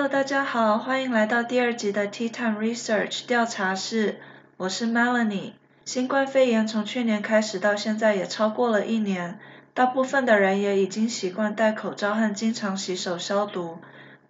Hello，大家好，欢迎来到第二集的 Tea Time Research 调查室，我是 Melanie。新冠肺炎从去年开始到现在也超过了一年，大部分的人也已经习惯戴口罩和经常洗手消毒。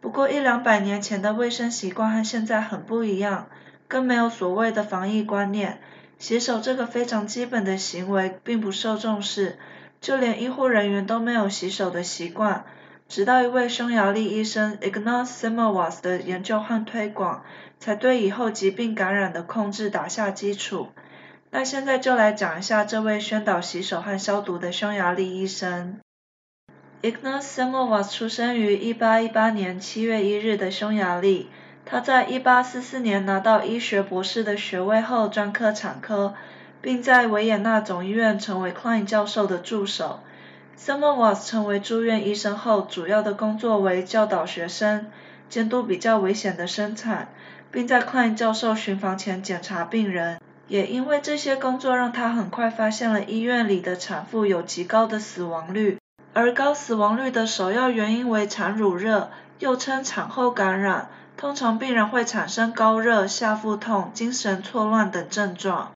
不过一两百年前的卫生习惯和现在很不一样，更没有所谓的防疫观念，洗手这个非常基本的行为并不受重视，就连医护人员都没有洗手的习惯。直到一位匈牙利医生 Ignaz Semmelweis 的研究和推广，才对以后疾病感染的控制打下基础。那现在就来讲一下这位宣导洗手和消毒的匈牙利医生。Ignaz Semmelweis 出生于1818年7月1日的匈牙利，他在1844年拿到医学博士的学位后专科产科，并在维也纳总医院成为 Klein 教授的助手。Semmelweis 成为住院医生后，主要的工作为教导学生、监督比较危险的生产，并在 Klein 教授巡房前检查病人。也因为这些工作，让他很快发现了医院里的产妇有极高的死亡率，而高死亡率的首要原因为产乳热，又称产后感染。通常病人会产生高热、下腹痛、精神错乱等症状。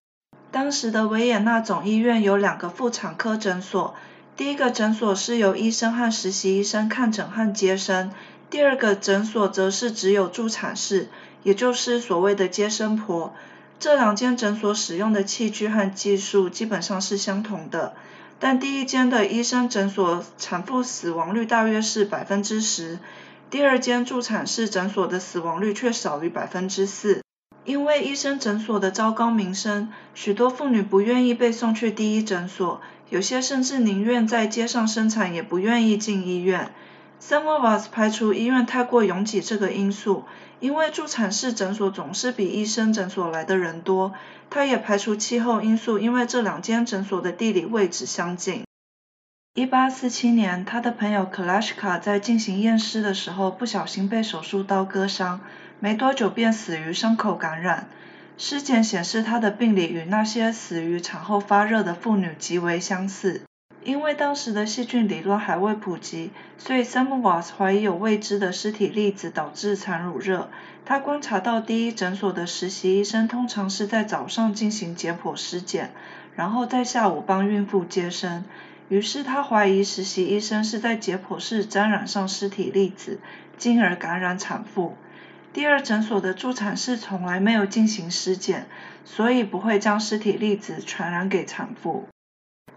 当时的维也纳总医院有两个妇产科诊所。第一个诊所是由医生和实习医生看诊和接生，第二个诊所则是只有助产士，也就是所谓的接生婆。这两间诊所使用的器具和技术基本上是相同的，但第一间的医生诊所产妇死亡率大约是百分之十，第二间助产士诊所的死亡率却少于百分之四。因为医生诊所的糟糕名声，许多妇女不愿意被送去第一诊所，有些甚至宁愿在街上生产，也不愿意进医院。Semmelweis 排除医院太过拥挤这个因素，因为助产士诊所总是比医生诊所来的人多。他也排除气候因素，因为这两间诊所的地理位置相近。一八四七年，他的朋友克拉什卡在进行验尸的时候，不小心被手术刀割伤。没多久便死于伤口感染。尸检显示她的病理与那些死于产后发热的妇女极为相似。因为当时的细菌理论还未普及，所以 Semmelweis 怀疑有未知的尸体粒子导致产乳热。他观察到第一诊所的实习医生通常是在早上进行解剖尸检，然后在下午帮孕妇接生。于是他怀疑实习医生是在解剖室沾染上尸体粒子，进而感染产妇。第二诊所的助产士从来没有进行尸检，所以不会将尸体粒子传染给产妇。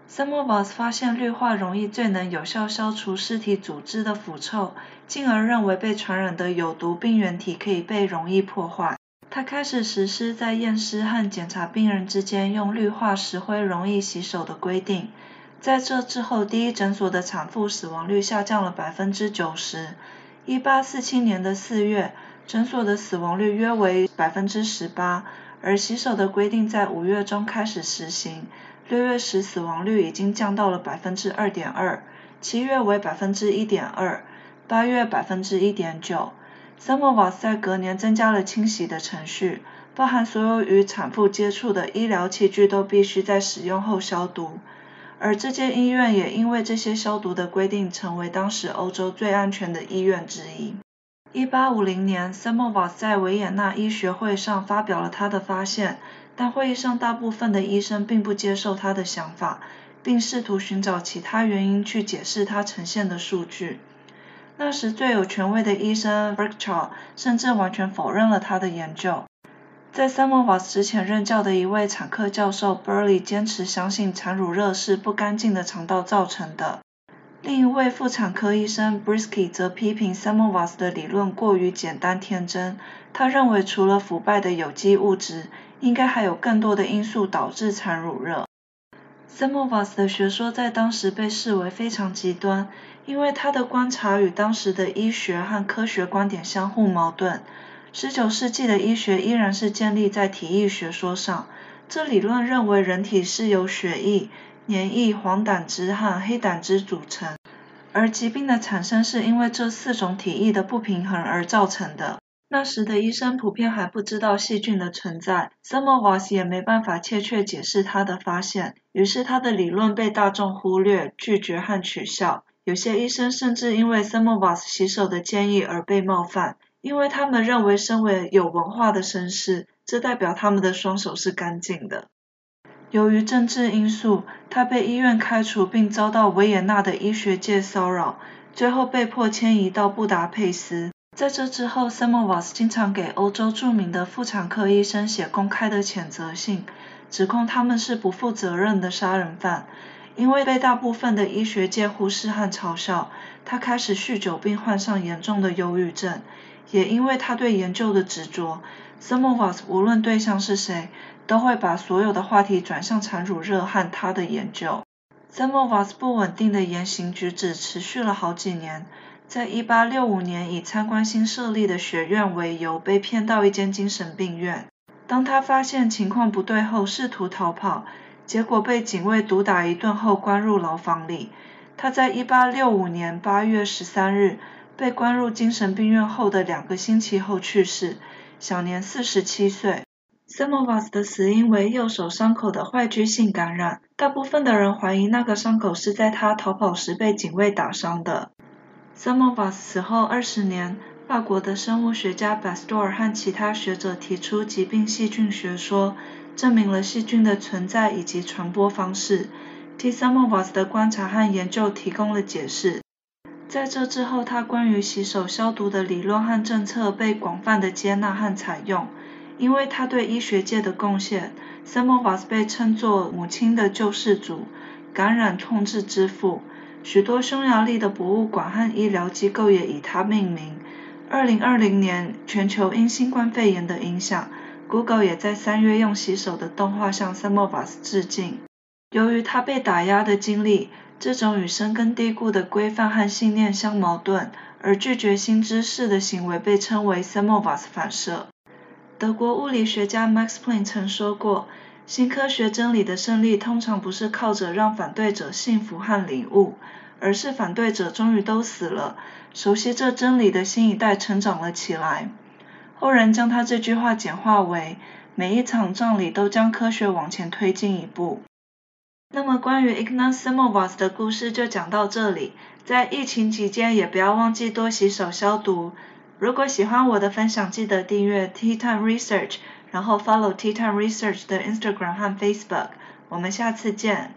Semmelweis 发现氯化溶液最能有效消除尸体组织的腐臭，进而认为被传染的有毒病原体可以被容易破坏。他开始实施在验尸和检查病人之间用氯化石灰容易洗手的规定。在这之后，第一诊所的产妇死亡率下降了百分之九十。一八四七年的四月。诊所的死亡率约为百分之十八，而洗手的规定在五月中开始实行，六月时死亡率已经降到了百分之二点二，七月为百分之一点二，八月百分之一点九。Semmelweis 在隔年增加了清洗的程序，包含所有与产妇接触的医疗器具都必须在使用后消毒，而这间医院也因为这些消毒的规定，成为当时欧洲最安全的医院之一。一八五零年，Semmelweis 在维也纳医学会上发表了他的发现，但会议上大部分的医生并不接受他的想法，并试图寻找其他原因去解释他呈现的数据。那时最有权威的医生 Virchow 甚至完全否认了他的研究。在 Semmelweis 之前任教的一位产科教授 Burley 坚持相信产乳热是不干净的肠道造成的。另一位妇产科医生 Brisky 则批评 Samovars 的理论过于简单天真。他认为除了腐败的有机物质，应该还有更多的因素导致产乳热。Samovars 的学说在当时被视为非常极端，因为他的观察与当时的医学和科学观点相互矛盾。19世纪的医学依然是建立在体液学说上，这理论认为人体是由血液。粘液、黄胆汁和黑胆汁组成，而疾病的产生是因为这四种体液的不平衡而造成的。那时的医生普遍还不知道细菌的存在，Semmelweis 也没办法切确解释他的发现，于是他的理论被大众忽略、拒绝和取笑。有些医生甚至因为 Semmelweis 洗手的建议而被冒犯。因为他们认为身为有文化的绅士，这代表他们的双手是干净的。由于政治因素，他被医院开除，并遭到维也纳的医学界骚扰，最后被迫迁移到布达佩斯。在这之后，Semovas 经常给欧洲著名的妇产科医生写公开的谴责信，指控他们是不负责任的杀人犯。因为被大部分的医学界忽视和嘲笑，他开始酗酒并患上严重的忧郁症。也因为他对研究的执着，Semovas 无论对象是谁，都会把所有的话题转向产乳热和他的研究。Semmelweis 不稳定的言行举止持续了好几年。在一八六五年，以参观新设立的学院为由，被骗到一间精神病院。当他发现情况不对后，试图逃跑，结果被警卫毒打一顿后关入牢房里。他在一八六五年八月十三日被关入精神病院后的两个星期后去世，享年四十七岁。Semmelweis 的死因为右手伤口的坏疽性感染，大部分的人怀疑那个伤口是在他逃跑时被警卫打伤的。Semmelweis 死后二十年，法国的生物学家 Pasteur 和其他学者提出疾病细菌学说，证明了细菌的存在以及传播方式，替 Semmelweis 的观察和研究提供了解释。在这之后，他关于洗手消毒的理论和政策被广泛的接纳和采用。因为他对医学界的贡献，Semmelweis 被称作“母亲的救世主”、“感染控制之父”。许多匈牙利的博物馆和医疗机构也以他命名。二零二零年，全球因新冠肺炎的影响，Google 也在三月用洗手的动画向 Semmelweis 致敬。由于他被打压的经历，这种与深根蒂固的规范和信念相矛盾而拒绝新知识的行为，被称为 Semmelweis 反射。德国物理学家 Max Planck 曾说过，新科学真理的胜利通常不是靠着让反对者信服和领悟。而是反对者终于都死了，熟悉这真理的新一代成长了起来。后人将他这句话简化为：每一场葬礼都将科学往前推进一步。那么关于 Ignaz Semmelweis 的故事就讲到这里，在疫情期间也不要忘记多洗手消毒。如果喜欢我的分享，记得订阅 Tea Time Research，然后 follow Tea Time Research 的 Instagram 和 Facebook。我们下次见。